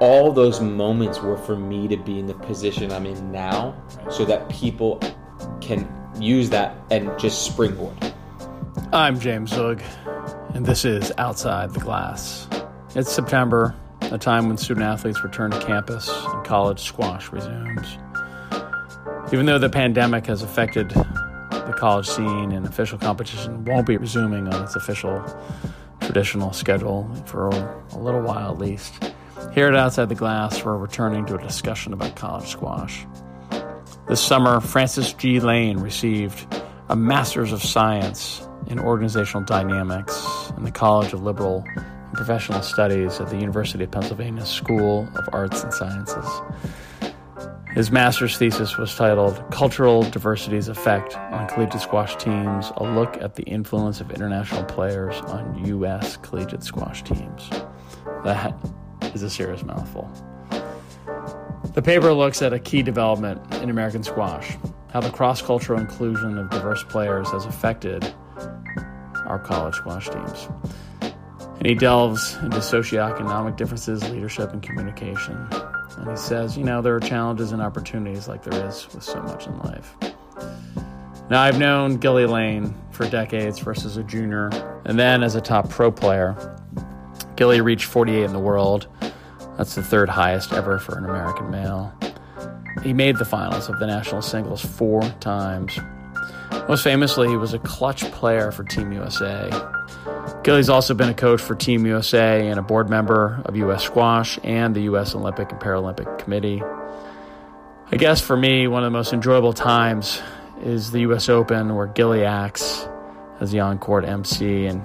all those moments were for me to be in the position I'm in now so that people can use that and just springboard. I'm James Zug, and this is Outside the Glass. It's September, a time when student athletes return to campus and college squash resumes. Even though the pandemic has affected the college scene and official competition won't be resuming on its official traditional schedule for a little while at least. Here at Outside the Glass, we're returning to a discussion about college squash. This summer, Francis G. Lane received a Master's of Science in Organizational Dynamics in the College of Liberal and Professional Studies at the University of Pennsylvania School of Arts and Sciences. His master's thesis was titled Cultural Diversity's Effect on Collegiate Squash Teams A Look at the Influence of International Players on U.S. Collegiate Squash Teams. That is a serious mouthful. The paper looks at a key development in American squash how the cross cultural inclusion of diverse players has affected our college squash teams. And he delves into socioeconomic differences, leadership, and communication. And he says, you know, there are challenges and opportunities like there is with so much in life. Now, I've known Gilly Lane for decades, first as a junior and then as a top pro player. Gilly reached 48 in the world. That's the third highest ever for an American male. He made the finals of the national singles four times. Most famously, he was a clutch player for Team USA. Gilly's also been a coach for Team USA and a board member of U.S. Squash and the U.S. Olympic and Paralympic Committee. I guess for me, one of the most enjoyable times is the U.S. Open, where Gilly acts as the on court MC. And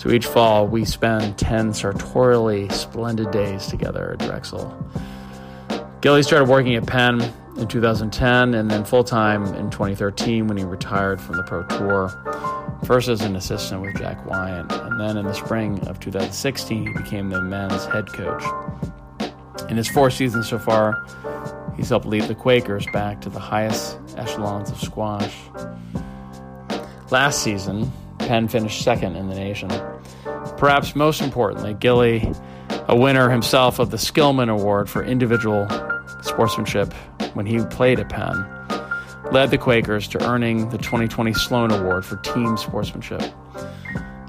so each fall, we spend 10 sartorially splendid days together at Drexel. Gilly started working at Penn in 2010 and then full time in 2013 when he retired from the Pro Tour. First as an assistant with Jack Wyant, and then in the spring of 2016, he became the men's head coach. In his four seasons so far, he's helped lead the Quakers back to the highest echelons of squash. Last season, Penn finished second in the nation. Perhaps most importantly, Gilly, a winner himself of the Skillman Award for individual sportsmanship when he played at Penn, led the Quakers to earning the 2020 Sloan Award for team sportsmanship.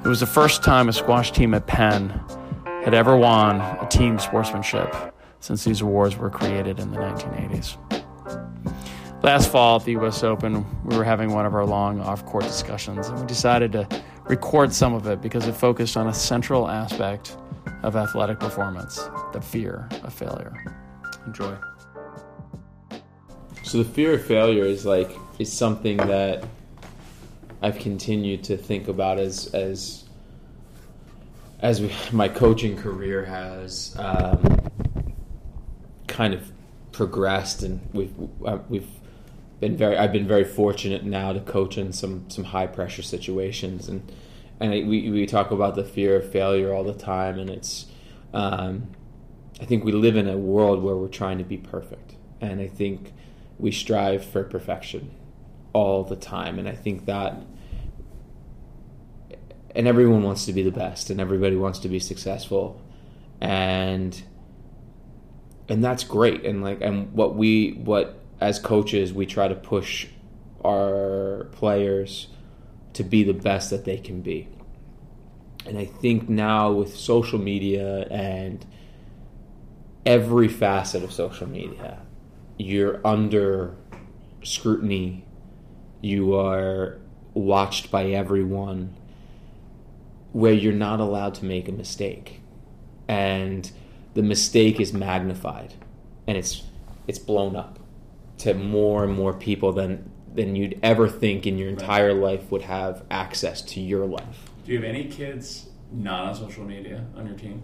It was the first time a squash team at Penn had ever won a team sportsmanship since these awards were created in the 1980s. Last fall at the US Open, we were having one of our long off court discussions, and we decided to record some of it because it focused on a central aspect of athletic performance the fear of failure. Enjoy. So the fear of failure is like is something that I've continued to think about as as as we, my coaching career has um, kind of progressed, and we've we've been very I've been very fortunate now to coach in some some high pressure situations, and and we we talk about the fear of failure all the time, and it's um, I think we live in a world where we're trying to be perfect, and I think we strive for perfection all the time, and I think that and everyone wants to be the best and everybody wants to be successful. And and that's great. And like and what we what as coaches we try to push our players to be the best that they can be. And i think now with social media and every facet of social media you're under scrutiny. You are watched by everyone where you're not allowed to make a mistake. And the mistake is magnified and it's it's blown up to more and more people than than you'd ever think in your entire life would have access to your life. Do you have any kids not on social media on your team?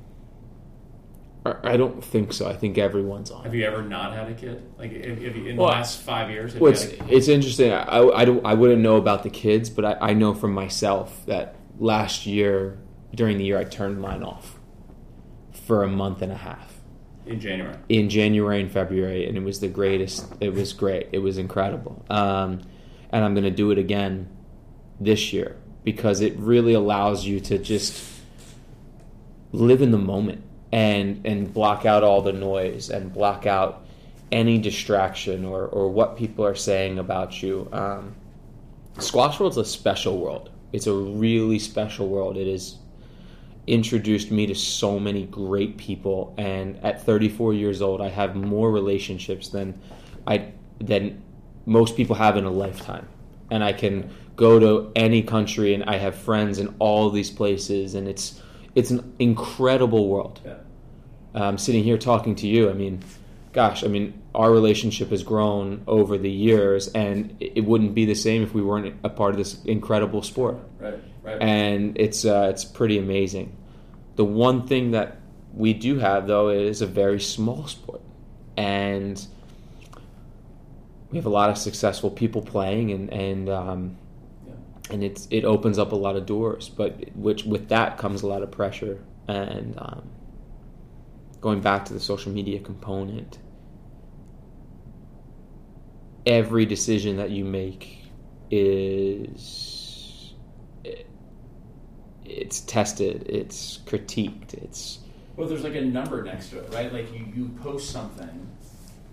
I don't think so. I think everyone's on. Have you ever not had a kid? Like in well, the last five years? Well, it's, it's interesting. I, I, don't, I wouldn't know about the kids, but I, I know from myself that last year during the year I turned mine off for a month and a half. In January. In January and February, and it was the greatest. It was great. It was incredible. Um, and I'm going to do it again this year because it really allows you to just live in the moment and and block out all the noise and block out any distraction or, or what people are saying about you. Um, squash world's a special world. It's a really special world. It has introduced me to so many great people, and at 34 years old, I have more relationships than I than most people have in a lifetime. And I can go to any country, and I have friends in all these places, and it's it's an incredible world. Yeah. Um, sitting here talking to you, I mean, gosh, I mean, our relationship has grown over the years, and it wouldn't be the same if we weren't a part of this incredible sport. Right. Right. And it's uh, it's pretty amazing. The one thing that we do have, though, is a very small sport, and we have a lot of successful people playing, and and um, Yeah. and it's it opens up a lot of doors. But which with that comes a lot of pressure, and um, going back to the social media component, every decision that you make is it- it's tested, it's critiqued, it's Well, there's like a number next to it, right? Like you, you post something,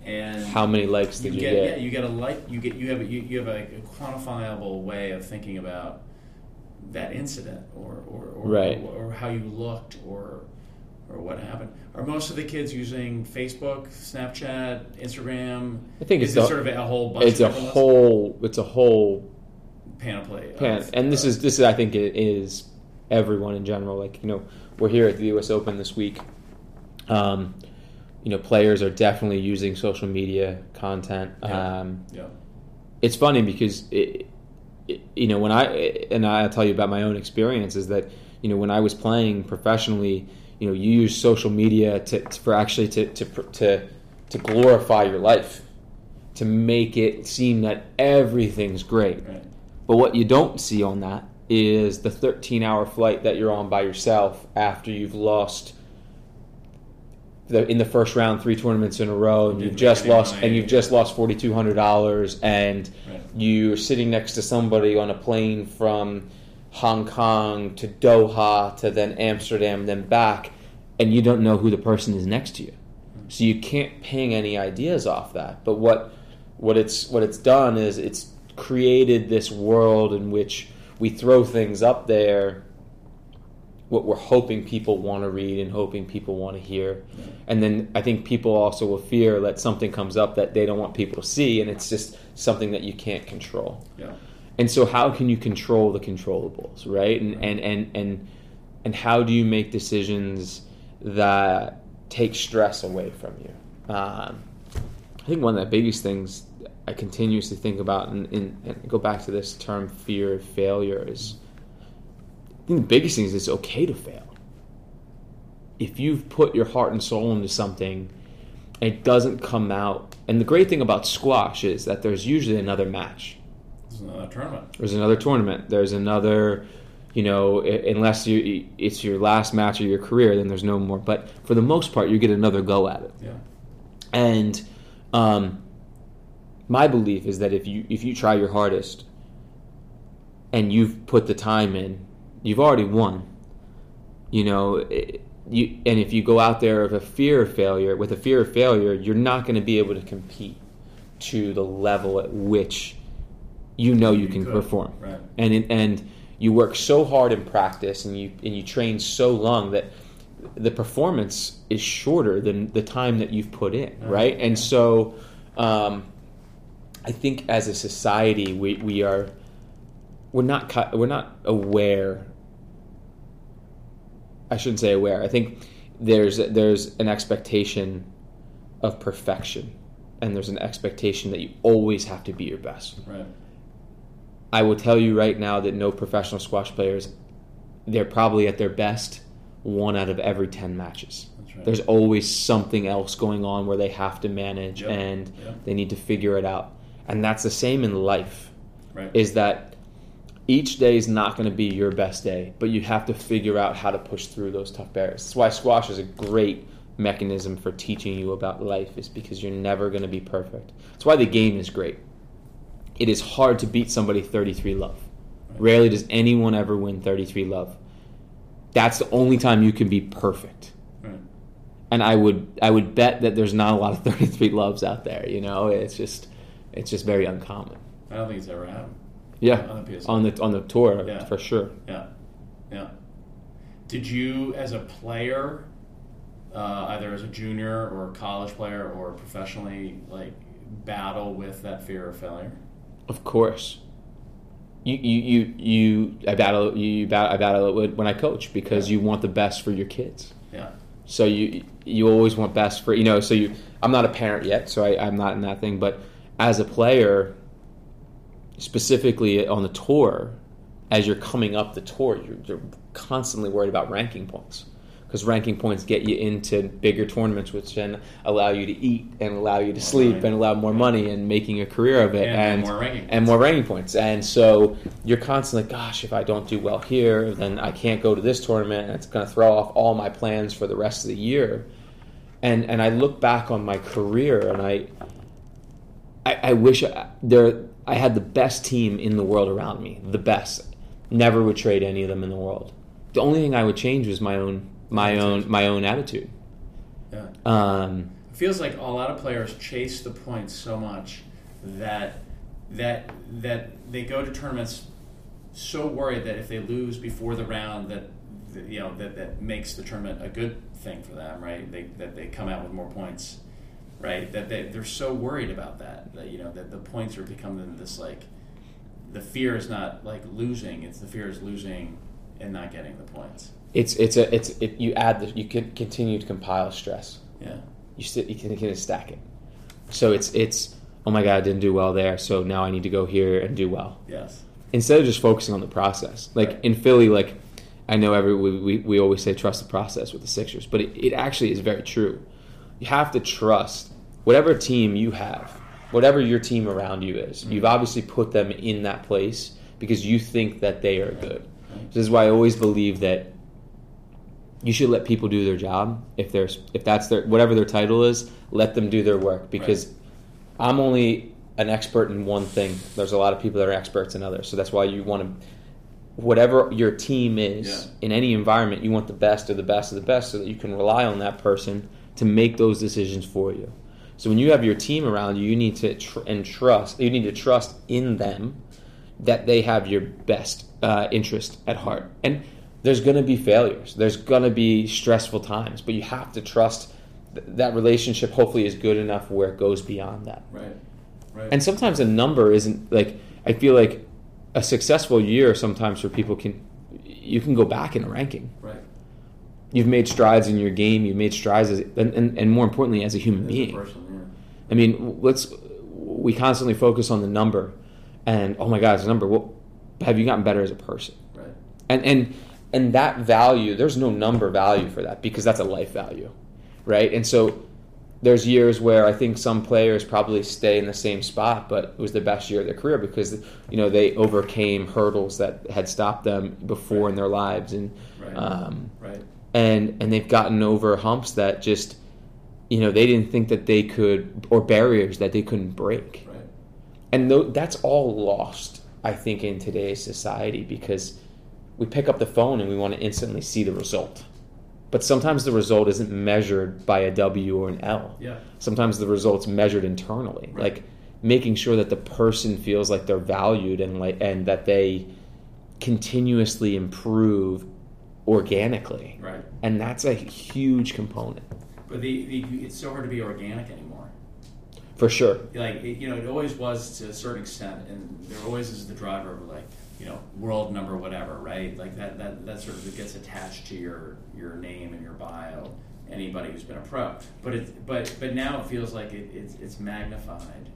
and how many likes did you get, you yeah, get? you get a like, you get you have a, you, you have a, a quantifiable way of thinking about that incident, or or, or, Right. or, or how you looked, or or what happened. Are most of the kids using Facebook, Snapchat, Instagram? I think Is it's a- sort of a whole bunch It's of a whole, it's a whole panoply. of- and this of- is this is I think it is everyone in general. Like you know, we're here at the U.S. Open this week. Um, you know, players are definitely using social media content. Yeah. Um, yeah. it's funny because it, it, you know when I and I'll tell you about my own experience is that you know when I was playing professionally, you know you use social media to, to- for actually to, to to to glorify your life, to make it seem that everything's great. Right. But what you don't see on that is the 13 hour flight that you're on by yourself after you've lost the, in the first round three tournaments in a row and you've just lost and you've just lost $4200 and Right. you're sitting next to somebody on a plane from Hong Kong to Doha to then Amsterdam then back and you don't know who the person is next to you. So you can't ping any ideas off that. But what what it's what it's done is it's created this world in which we throw things up there what we're hoping people want to read and hoping people want to hear. And then i think people also will fear that something comes up that they don't want people to see and it's just something that you can't control. Yeah. And so how can you control the controllables right? And and and and, and how do you make decisions that take stress away from you? Um, i think one of the biggest things i continuously think about and, and, and go back to this term fear of failure is i think the biggest thing is it's okay to fail. If you've put your heart and soul into something it doesn't come out. And the great thing about squash is that there's usually another match This is another tournament. there's another tournament. There's another, you know, unless you it's your last match of your career, then there's no more. But for the most part, you get another go at it. Yeah. And um, my belief is that if you if you try your hardest and you've put the time in, you've already won. You know, it, you and if you go out there with a fear of failure, with a fear of failure, you're not going to be able to compete to the level at which you know you, can perform. right. And in, and you work so hard in practice and you and you train so long that the performance is shorter than the time that you've put in, Uh-huh. right? And so, um, I think as a society, we, we are we're not we're not aware. I shouldn't say aware. I think there's there's an expectation of perfection, and there's an expectation that you always have to be your best. Right. I will tell you right now that no professional squash players, they're probably at their best one out of every 10 matches. That's right. There's always something else going on where they have to manage Yep. and Yep. they need to figure it out. And that's the same in life, Right. is that each day is not going to be your best day, but you have to figure out how to push through those tough barriers. That's why squash is a great mechanism for teaching you about life, is because you're never going to be perfect. That's why the game is great it is hard to beat somebody 33 love. Rarely does anyone ever win 33 love. That's the only time you can be perfect. right. and I would I would bet that there's not a lot of 33 loves out there. You know, it's just it's just very uncommon. I don't think it's ever happened. Yeah, On the on the on the tour Yeah. for sure. Yeah, yeah. Did you, as a player, uh, either as a junior or a college player or professionally, like battle with that fear of failure? Of course. You you you, you I battle you, you battle, I battle it when I coach because Yeah. you want the best for your kids. Yeah, So you you always want best for you know. So you I'm not a parent yet, so I, I'm not in that thing. But as a player, specifically on the tour, as you're coming up the tour, you're, you're constantly worried about ranking points because ranking points get you into bigger tournaments, which then allow you to eat and allow you to sleep and allow more money and making a career of it And and more ranking and more ranking points. And so you're constantly, gosh, if I don't do well here, then I can't go to this tournament, and it's going to throw off all my plans for the rest of the year. And and I look back on my career, and I I, I wish I, there I had the best team in the world around me, the best. Never would trade any of them in the world. The only thing I would change was my own my own my own attitude. yeah. Um, It feels like a lot of players chase the points so much that that that they go to tournaments so worried that if they lose before the round that that, you know that, that makes the tournament a good thing for them right they, that they come out with more points right that they, they're so worried about that that you know that the points are becoming this like the fear is not like losing it's the fear is losing and not getting the points it's it's a it's it, you add the, you can continue to compile stress. yeah you sit you can, you can stack it. So it's it's oh my god I didn't do well there, so now I need to go here and do well yes instead of just focusing on the process. Like Right. in Philly, like I know every we, we, we always say trust the process with the Sixers, but it, it actually is very true. You have to trust whatever team you have, whatever your team around you is. Mm-hmm. You've obviously put them in that place because you think that they are good. This is why I always believe that you should let people do their job. If there's if that's their whatever their title is let them do their work. Because i'm only an expert in one thing. There's a lot of people that are experts in others. So that's why you want to whatever your team is Yeah. in any environment you want the best of the best of the best so that you can rely on that person to make those decisions for you. So when you have your team around you you need to tr- and trust you need to trust in them that they have your best uh, interest at heart. And there's going to be failures. There's going to be stressful times, but you have to trust th- that relationship. Hopefully, is good enough where it goes beyond that. right right And sometimes a number isn't like I feel like a successful year. Sometimes for people can you can go back in a ranking. right You've made strides in your game. You've made strides, as, and, and, and more importantly, as a human As a being. person, I mean, let's we constantly focus on the number, and oh my God, it's a number. Well, have you gotten better as a person? right And and and that value, there's no number value for that because that's a life value, right? And so there's years where I think some players probably stay in the same spot, but it was the best year of their career because you know they overcame hurdles that had stopped them before in their lives, and Right. um, right and and they've gotten over humps that just you know they didn't think that they could or barriers that they couldn't break right and tho- that's all lost i think in today's society because we pick up the phone and we want to instantly see the result. But sometimes the result isn't measured by a w or an l. Yeah. Sometimes the result's measured internally Right. like making sure that the person feels like they're valued and like and that they continuously improve organically. Right. And that's a huge component. But the, the it's so hard to be organic anymore. for sure. Like you know, it always was to a certain extent, and there always is the driver of like you know world number whatever, right? Like that that that sort of gets attached to your your name and your bio. Anybody who's been a pro, but it but but now it feels like it, it's it's magnified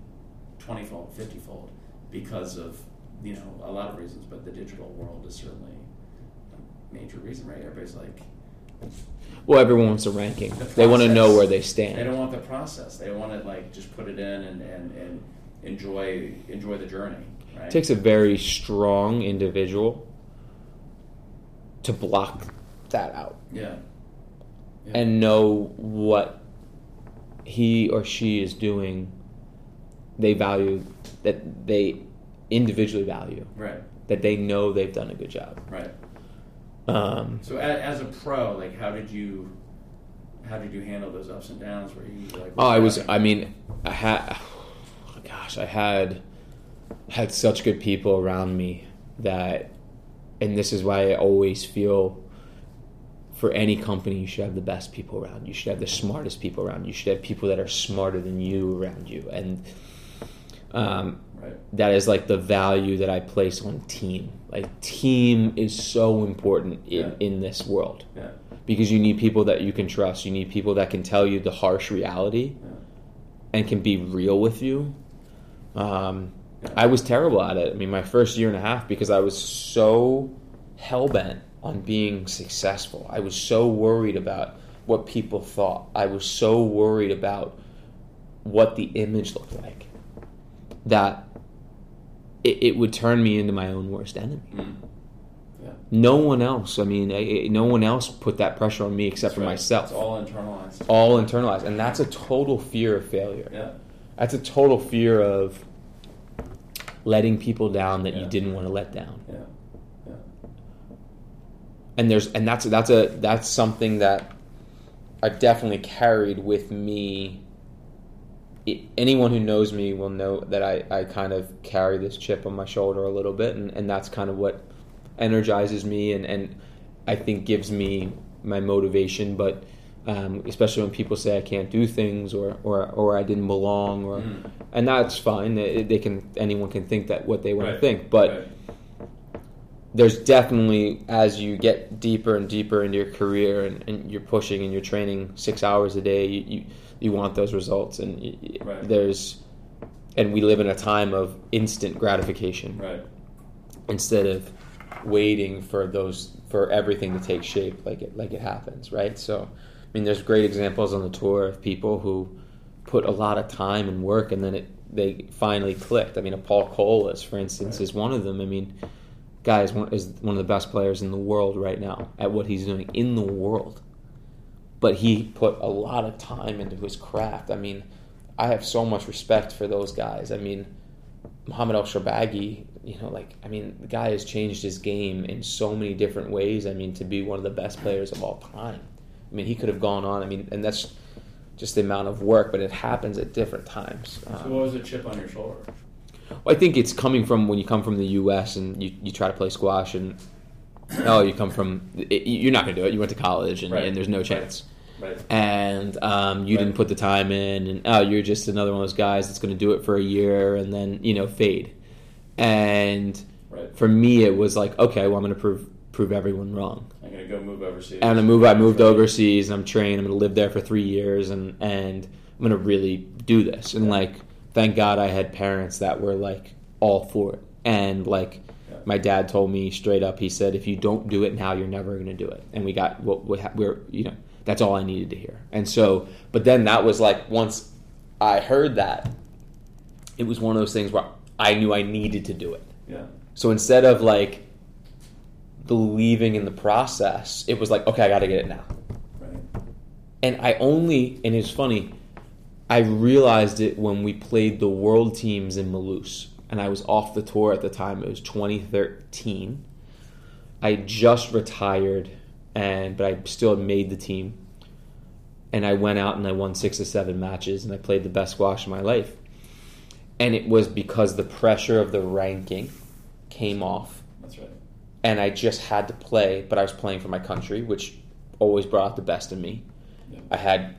twenty fold, fifty fold because of you know a lot of reasons, but the digital world is certainly a major reason, right? Everybody's like well everyone wants a ranking The they want to know where they stand. They don't want the process. They want to like just put it in and, and, and enjoy enjoy the journey. Right? it takes a very strong individual to block that out yeah. Yeah. and know what he or she is doing they value that they individually value right. that they know they've done a good job Right. um, So a, as a pro, like, how did you how did you handle those ups and downs? Where you like? Oh, I was. I mean, I had. Gosh, I had had such good people around me that, and this is why I always feel. For any company, you should have the best people around. You should have the smartest people around. You should have people that are smarter than you around you, and um, right. that is like the value that I place on team. Like team is so important in, yeah. in this world. Yeah because you need people that you can trust. You need people that can tell you the harsh reality yeah. and can be real with you. Um. I was terrible at it. I mean, my first year and a half because I was so hell bent on being successful. I was so worried about what people thought. I was so worried about what the image looked like that it, it would turn me into my own worst enemy. Mm. No one else. I mean, I, no one else put that pressure on me except that's for right. myself. It's all internalized. All internalized, and that's a total fear of failure. Yeah. That's a total fear of letting people down that yeah. you didn't want to let down. Yeah. Yeah. And there's and that's that's a that's something that I've definitely carried with me. It, anyone who knows me will know that I, I kind of carry this chip on my shoulder a little bit, and, and that's kind of what energizes me and, and I think gives me my motivation. But um, especially when people say I can't do things or, or, or I didn't belong, or mm. and that's fine. They, they, can anyone can think that what they want right. to think, but. Right. There's definitely, as you get deeper and deeper into your career and, and you're pushing and you're training six hours a day, you, you, you want those results. And you, right. there's, and we live in a time of instant gratification. Right. Instead of waiting for those for everything to take shape like it like it happens, right? So, I mean, there's great examples on the tour of people who put a lot of time and work, and then it they finally clicked. I mean, a Paul Colas, for instance, right. is one of them. I mean, guy is one, is one of the best players in the world right now at what he's doing in the world. But he put a lot of time into his craft. I mean, I have so much respect for those guys. I mean, Mohamed El Shorbagy you know, like I mean, the guy has changed his game in so many different ways. I mean, to be one of the best players of all time. I mean, he could have gone on. I mean, and that's just the amount of work, but it happens at different times. So, um, what was the chip on your shoulder? Well, I think it's coming from when you come from the U.S. and you, you try to play squash, and oh, you come from it, you're not going to do it. You went to college, and, right. and there's no chance. Right. Right. And um, you didn't put the time in, and oh, you're just another one of those guys that's going to do it for a year and then you know fade. And for me, it was like, okay, well, I'm going to prove prove everyone wrong. I'm to go move overseas. And I move. I moved overseas, and I'm trained. I'm to live there for three years, and and I'm to really do this. And yeah. like, thank God I had parents that were like all for it. And like, yeah. my dad told me straight up. He said, if you don't do it now, you're never to do it. And we got what we we're you know that's all I needed to hear. And so, but then that was like once I heard that, it was one of those things where I knew I needed to do it. Yeah. So instead of like believing in the process, it was like, okay, I got to get it now. Right. And I only, and it's funny, I realized it when we played the world teams in Mulhouse. And I was off the tour at the time. It was 2013. I just retired, and but I still had made the team. And I went out and I won six or seven matches, and I played the best squash of my life and it was because the pressure of the ranking came off. That's right. And I just had to play, but I was playing for my country, which always brought out the best in me. Yeah. I had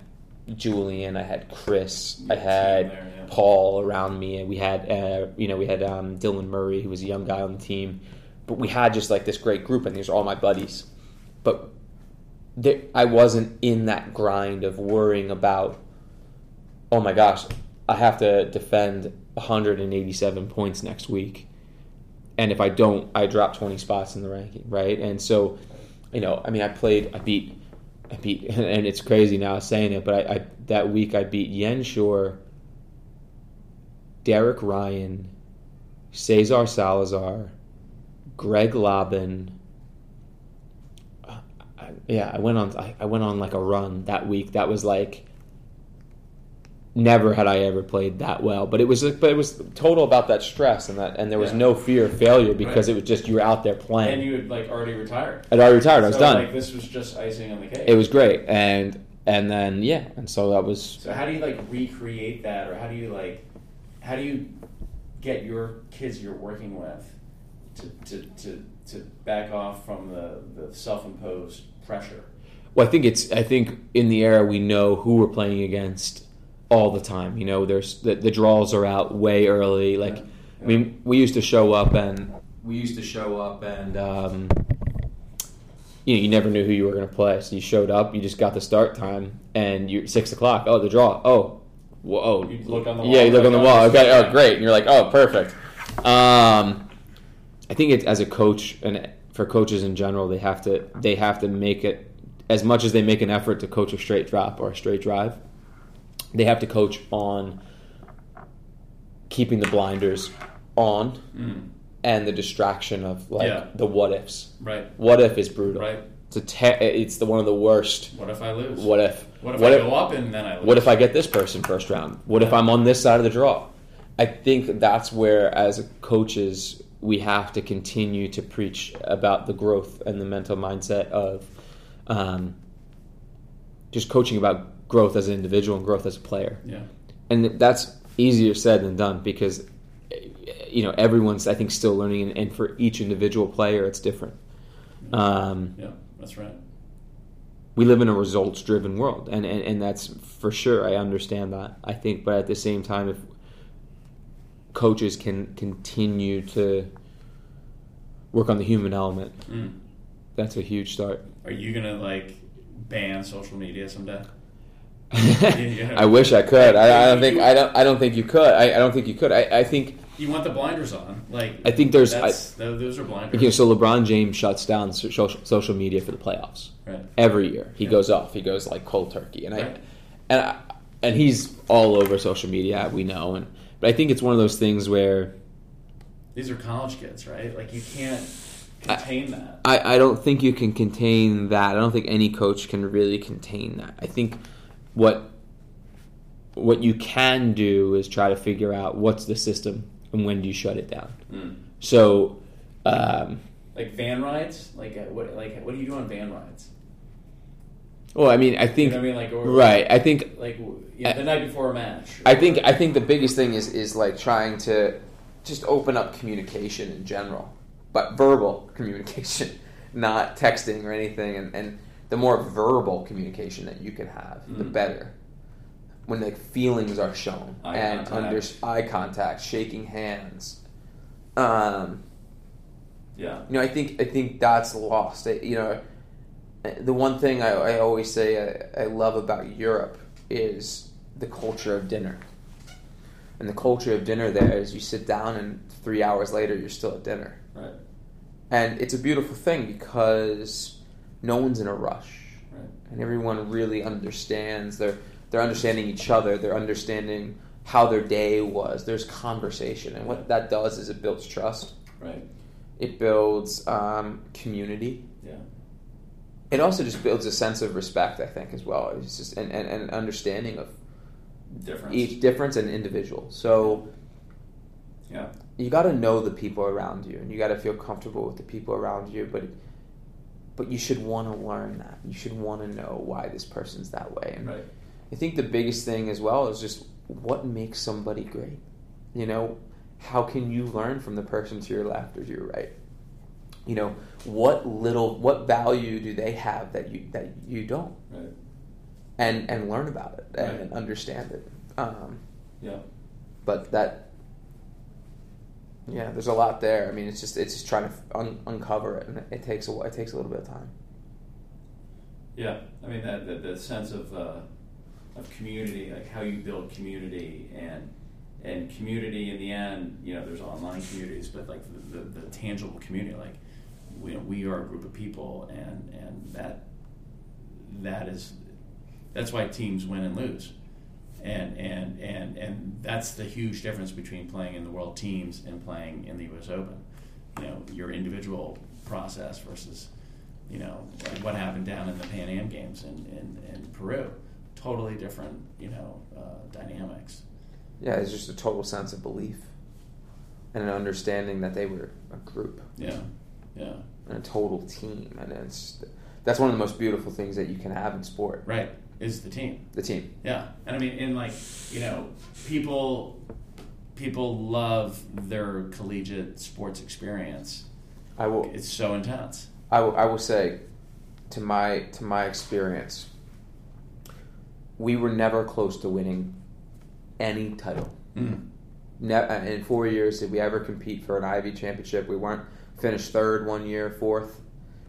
Julian, I had Chris, I had there, yeah. Paul around me, and we had uh, you know we had um, Dylan Murray, who was a young guy on the team, but we had just like this great group, and these are all my buddies. But there, I wasn't in that grind of worrying about, oh my gosh, I have to defend 187 points next week. And if I don't, I drop 20 spots in the ranking, right? And so, you know, I mean, I played, I beat, I beat, and it's crazy now saying it, but I, I that week I beat Jens Schoor, Derek Ryan, Cesar Salazar, Greg Lobban. Uh, yeah, I went on. I went on like a run that week. That was like never had I ever played that well. But it was but it was total about that stress and that and there was yeah. no fear of failure because right. it was just you were out there playing. And you had like already retired. I'd already retired. I was done. Like this was just icing on the cake. It was great and and then yeah, and so that was So how do you like recreate that, or how do you like, how do you get your kids you're working with to to, to, to back off from the, the self imposed pressure? Well, I think it's. I think in the era we know who we're playing against all the time. You know, there's the, the draws are out way early. Like, Yeah. I mean, we used to show up and we used to show up and um, you know you never knew who you were going to play. So you showed up, you just got the start time, and you're six o'clock. Oh, the draw. Oh, whoa. You look on the Yeah, you look on the wall. oh, Okay, oh, great. And you're like, oh, perfect. Um, I think it's as a coach and for coaches in general, they have to they have to make it as much as they make an effort to coach a straight drop or a straight drive. They have to coach on keeping the blinders on Mm, and the distraction of like Yeah. the what ifs. right, What if is brutal. right. It's a te- it's the one of the worst. What if I lose? What if? What if what I if, go up and then I lose? what if I get this person first round? What if I'm on this side of the draw? I think that's where, as coaches, we have to continue to preach about the growth and the mental mindset of um, just coaching about growth as an individual and growth as a player. Yeah, And that's easier said than done because you know everyone's I think still learning, and, and for each individual player, it's different. Um, yeah, that's right. we live in a results driven world and, and and that's for sure i understand that i think but at the same time if coaches can continue to work on the human element Mm. that's a huge start Are you gonna like ban social media someday? i wish i could I, I don't think i don't i don't think you could i, I don't think you could i, I think You want the blinders on, like I think there's- tho- those are blinders. okay, so lebron james shuts down social, social media for the playoffs Right. every year he Yeah. goes off he goes like cold turkey and i Right. and I, and he's all over social media we know and but i think it's one of those things where These are college kids, right? Like you can't contain that. I, I don't think you can contain that. I don't think any coach can really contain that. I think what what you can do is try to figure out what's the system and when do you shut it down. Mm. So, um, Like van rides, like uh, what? Like what do you do on van rides? well, I mean, I You think know what I mean? Like or, right. I think Like you know, the night before a match. I think I think the biggest thing is is like trying to just open up communication in general, but verbal communication, not texting or anything. And, and the more verbal communication that you can have, the Mhm. better. When like feelings are shown Eye and contact. under eye contact, shaking hands. Um, yeah. you know, I think I think that's lost. I, you know, the one thing I, I always say I, I love about Europe is the culture of dinner. And the culture of dinner there is you sit down and three hours later you're still at dinner. Right. And it's a beautiful thing because no one's in a rush. Right. And everyone really understands. They're they're understanding each other. They're understanding how their day was. There's conversation, and what that does is it builds trust. Right. It builds um, community. Yeah. It also just builds a sense of respect, I think, as well. It's just and, and, and understanding of Difference. each difference and individual. So Yeah. you got to know the people around you, and you got to feel comfortable with the people around you. But but you should want to learn that. You should want to know why this person's that way. And Right. I think the biggest thing as well is just what makes somebody great. You know, how can you learn from the person to your left or to your right? You know, what little what value do they have that you that you don't? Right. And and learn about it and Right. understand it. Um, Yeah. but that yeah, there's a lot there. I mean, it's just it's just trying to un- uncover it, and it takes a it takes a little bit of time. Yeah, I mean that the, the sense of uh, of community, like how you build community, and and community in the end, you know, there's online communities, but like the, the, the tangible community, like we, we are a group of people, and and that that is that's why teams win and lose, and and and and that's the huge difference between playing in the World Teams and playing in the U.S. Open. You know, your individual process versus you know, like what happened down in the Pan Am Games in, in, in Peru. Totally different, you know, uh, dynamics. Yeah, it's just a total sense of belief and an understanding that they were a group Yeah, yeah, and a total team, and it's that's one of the most beautiful things that you can have in sport. right. Is the team. The team. Yeah, and I mean, in like you know, people people love their collegiate sports experience. I will. It's so intense. I will, I will say, to my to my experience, we were never close to winning any title. Mm. Ne- uh, in four years, did we ever compete for an Ivy championship? We weren't finished third one year, fourth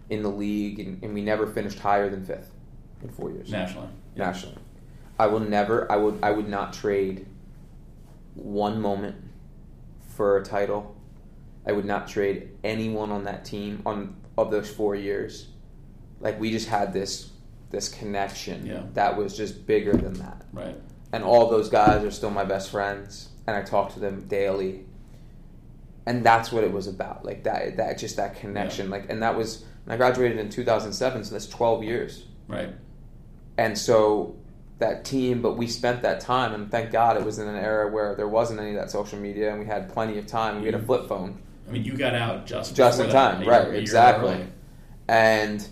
in the league, and, and we never finished higher than fifth in four years Nationally, nationally. I will never. I would. I would not trade one moment for a title. I would not trade anyone on that team on of those four years. Like we just had this this connection Yeah. that was just bigger than that. right? And all those guys are still my best friends, and I talk to them daily. And that's what it was about, like that. That just that connection, like, and that was. And I graduated in 2007, so that's 12 years. Right. And so that team, but we spent that time, and thank God it was in an era where there wasn't any of that social media, and we had plenty of time. We had a flip phone, I mean, you got out just just in time, right? year Exactly. early. And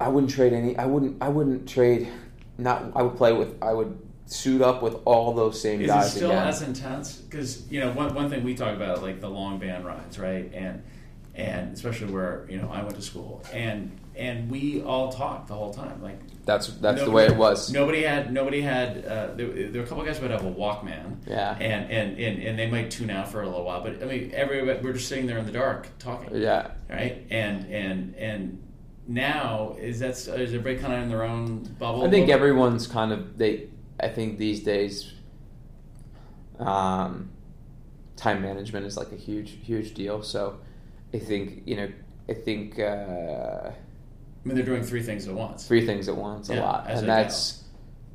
I wouldn't trade any. I wouldn't. I wouldn't trade. Not. I would play with. I would suit up with all those same Is guys it still again. as intense? Because you know, one one thing we talk about like the long band rides, right? And and especially where you know I went to school, and and we all talked the whole time, like. that's that's the way it was. Nobody had nobody had. Uh, there, there were a couple of guys who would have a Walkman, Yeah. and, and, and, and they might tune out for a little while. But I mean, everybody we're just sitting there in the dark talking, Yeah. right? And and and now is that is everybody kind of in their own bubble? I think everyone's kind of they. I think these days, um, time management is like a huge, huge deal. So, I think you know, I think uh, I mean, they're doing three things at once. three things at once a lot, as and I that's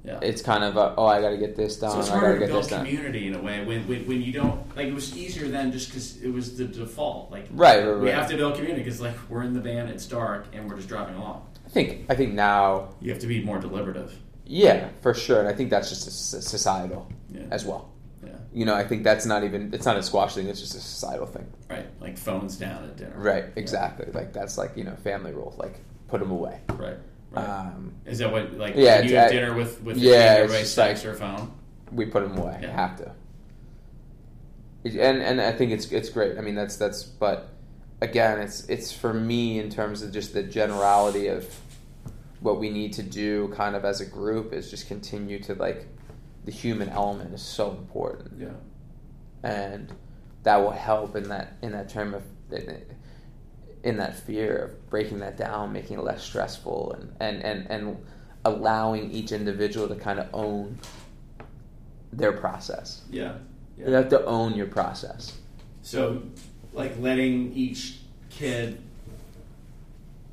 Yeah. it's kind of a, oh I got to get this done. So it's I got harder to to get build this done. community in a way when, when, when you don't like it was easier then just because it was the default like Right, right, we have to build community because like we're in the band it's dark and we're just driving along I think I think now, you have to be more deliberative yeah, for sure, and I think that's just a societal yeah as well. yeah You know, I think that's not even it's not a squash thing. It's just a societal thing. right like phones down at dinner Right, exactly. Like that's like you know family rule. Like put them away. right right Um, is that what like yeah, you have I- dinner with with yeah, your team, everybody just like- phone we put them away. Yeah. Have to. And and I think it's it's great. I mean that's that's but again it's it's for me in terms of just the generality of what we need to do kind of as a group is just continue to like the human element is so important yeah and that will help in that in that term of in that fear of breaking that down making it less stressful and and and, and allowing each individual to kind of own their process. Yeah you have to own your process. So like letting each kid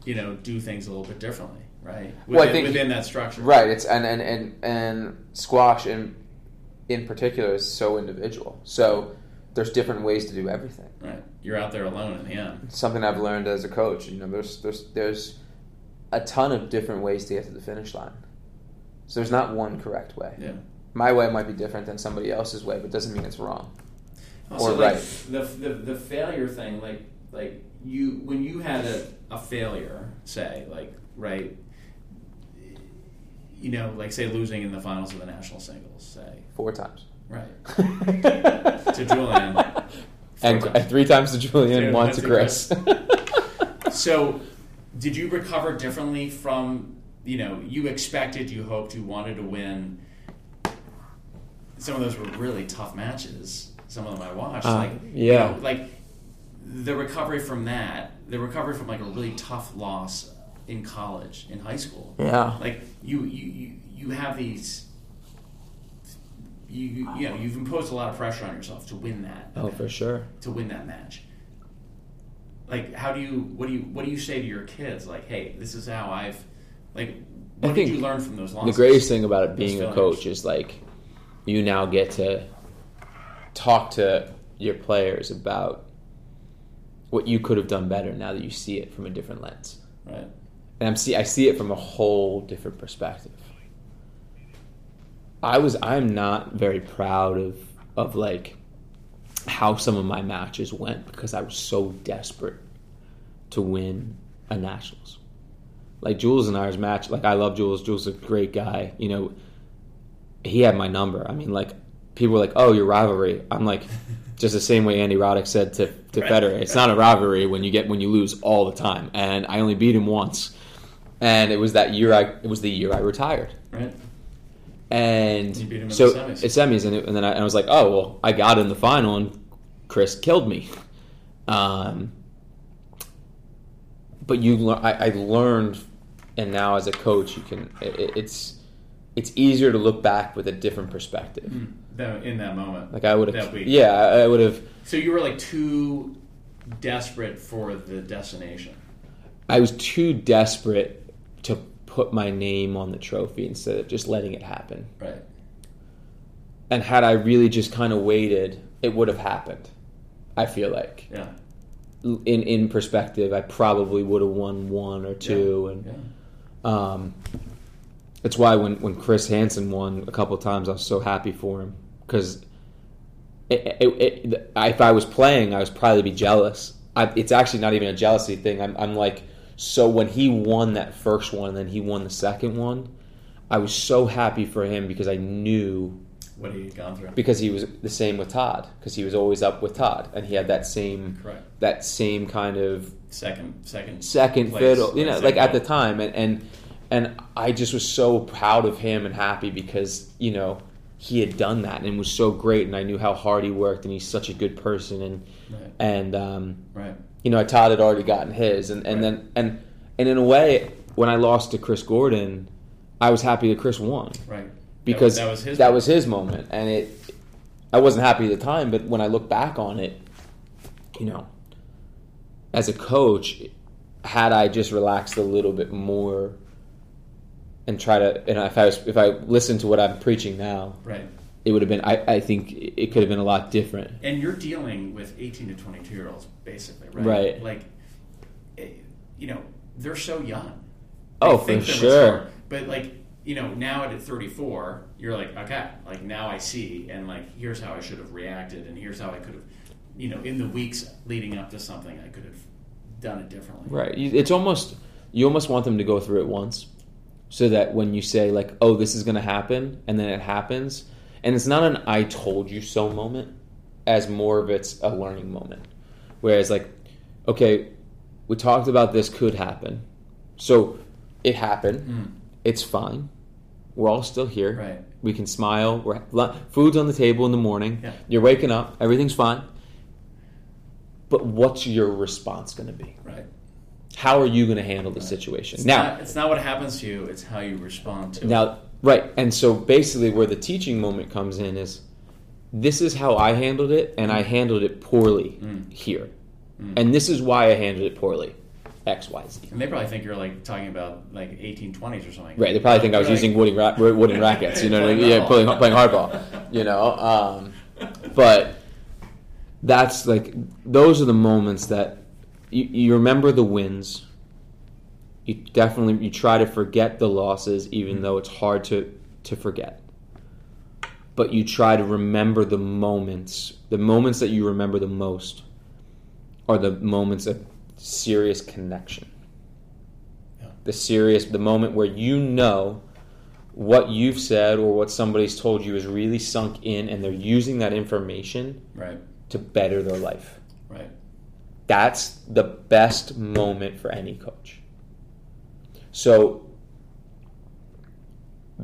you know do things a little bit differently right? Within, Well, I think- within that structure. Right it's and and and, and squash in in particular is so individual. So there's different ways to do everything right you're out there alone in the end something I've learned as a coach. You know, there's there's there's a ton of different ways to get to the finish line. So there's not one correct way. yeah My way might be different than somebody else's way, but doesn't mean it's wrong. Also, Or like, right. the, the the failure thing, like like you when you had a, a failure, say like right, you know, like say losing in the finals of the national singles, say Four times. Right to to Julian, and, Four and three times to Julian, Yeah, one once to to Chris. So, did you recover differently from you know you expected, you hoped, you wanted to win? Some of those were really tough matches. Some of them I watched, Uh, like you yeah. know, like the recovery from that, the recovery from like a really tough loss in college, in high school. yeah. Like you, you, you, you have these. You, you know you've imposed a lot of pressure on yourself to win that Oh, for sure. to win that match. Like, how do you what do you what do you say to your kids? Like, hey, this is how I've like. What I did you learn from those The greatest thing about it being a coach is like you now get to talk to your players about what you could have done better now that you see it from a different lens. right? and I'm see I see it from a whole different perspective. I was I'm not very proud of of like how some of my matches went because I was so desperate to win a nationals. like Jules and I's match. Like I love Jules. Jules is a great guy. You know, he had my number. I mean, like people were like, "Oh, your rivalry." I'm like, just the same way Andy Roddick said to to Right. Federer. It's not a rivalry when you get when you lose all the time. And I only beat him once, and it was that year. I it was the year I retired. Right. And You beat him so semis. it's semis, and, it, and then I, and I was like, oh well, I got in the final, and Chris killed me. Um, but you, I, I learned, and now as a coach, you can. It, it's it's easier to look back with a different perspective. That, in that moment. Like I would have, yeah, I would have. So you were like too desperate for the destination. I was too desperate to put my name on the trophy instead of just letting it happen. Right. And had I really just kind of waited, it would have happened. I feel like. Yeah. in in perspective, I probably would have won one or two, and Yeah. um, that's why when when Chris Hanson won a couple times, I was so happy for him because it, it, it, if I was playing, I was probably be jealous. I, it's actually not even a jealousy thing. I'm, I'm like, so when he won that first one, and then he won the second one, I was so happy for him because I knew What he had gone through. because he was the same with Todd because he was always up with Todd and he had that same Correct. that same kind of Second. Second. second place, fiddle, you know, like at the time, and and and I just was so proud of him and happy because you know he had done that and it was so great, and I knew how hard he worked, and he's such a good person, and Right. and um, Right. You know Todd had already gotten his, and and Right. then and and in a way, when I lost to Chris Gordon, I was happy that Chris won Right. because that was his. that was his moment, and it. I wasn't happy at the time, but when I look back on it, you know, as a coach, had I just relaxed a little bit more and try to, and if I was, if I listened to what I'm preaching now, right. It would have been. I, I think it could have been a lot different. And you're dealing with 18 to 22 year olds, basically, right? Right. Like, eh, you know, they're so young. Oh, think for sure. mature. But like, you know, now at 34, you're like, okay, like now I see, and like, here's how I should have reacted, and here's how I could have, you know, in the weeks leading up to something, I could have done it differently. Right. It's almost you almost want them to go through it once, so that when you say like, "Oh, this is going to happen," and then it happens, and it's not an "I told you so" moment, as more of it's a learning moment. Whereas like, okay, we talked about this could happen, so it happened. Mm. It's fine. We're all still here. Right. We can smile. We're food's on the table in the morning. Yeah. You're waking up. Everything's fine. But what's your response going to be? Right. how are you going to handle the Right. situation It's now not, it's not what happens to you; it's how you respond to it. now right and so basically where the teaching moment comes in is this is how i handled it and i handled it poorly Mm. here Mm. and this is why i handled it poorly xyz And they probably think you're like talking about like 1820s or something. right they probably think i was like- using wooden, ra- wooden rackets you know what I mean? Playing yeah playing, playing hardball you know um, but that's like those are the moments that you, you remember the wins you definitely you try to forget the losses even mm-hmm. though it's hard to to forget but you try to remember the moments the moments that you remember the most are the moments of serious connection Yeah. the serious the moment where you know what you've said or what somebody's told you is really sunk in and they're using that information Right. to better their life Right. that's the best moment for any coach. So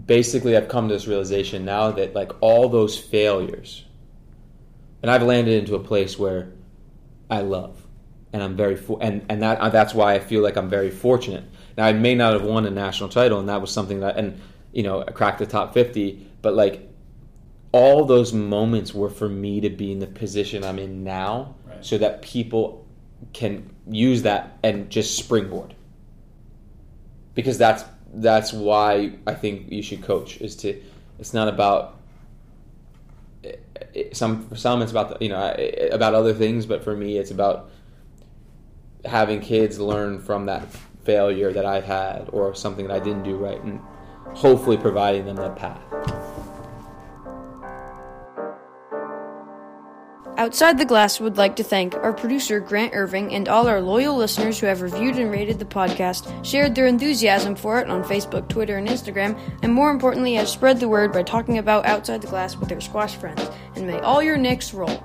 basically, I've come to this realization now that like all those failures, and I've landed into a place where I love, and I'm very for- and and that uh, that's why I feel like I'm very fortunate. Now I may not have won a national title, and that was something that and you know I cracked the top fifty, but like all those moments were for me to be in the position I'm in now, Right. so that people can use that and just springboard. Because that's that's why I think you should coach is to. It's not about it- some for some it's about the, you know about other things, but for me it's about having kids learn from that failure that I've had or something that I didn't do right, and hopefully providing them that path. Outside the Glass would like to thank our producer Grant Irving and all our loyal listeners who have reviewed and rated the podcast, shared their enthusiasm for it on Facebook, Twitter, and Instagram, and more importantly, have spread the word by talking about Outside the Glass with their squash friends. And may all your nicks roll.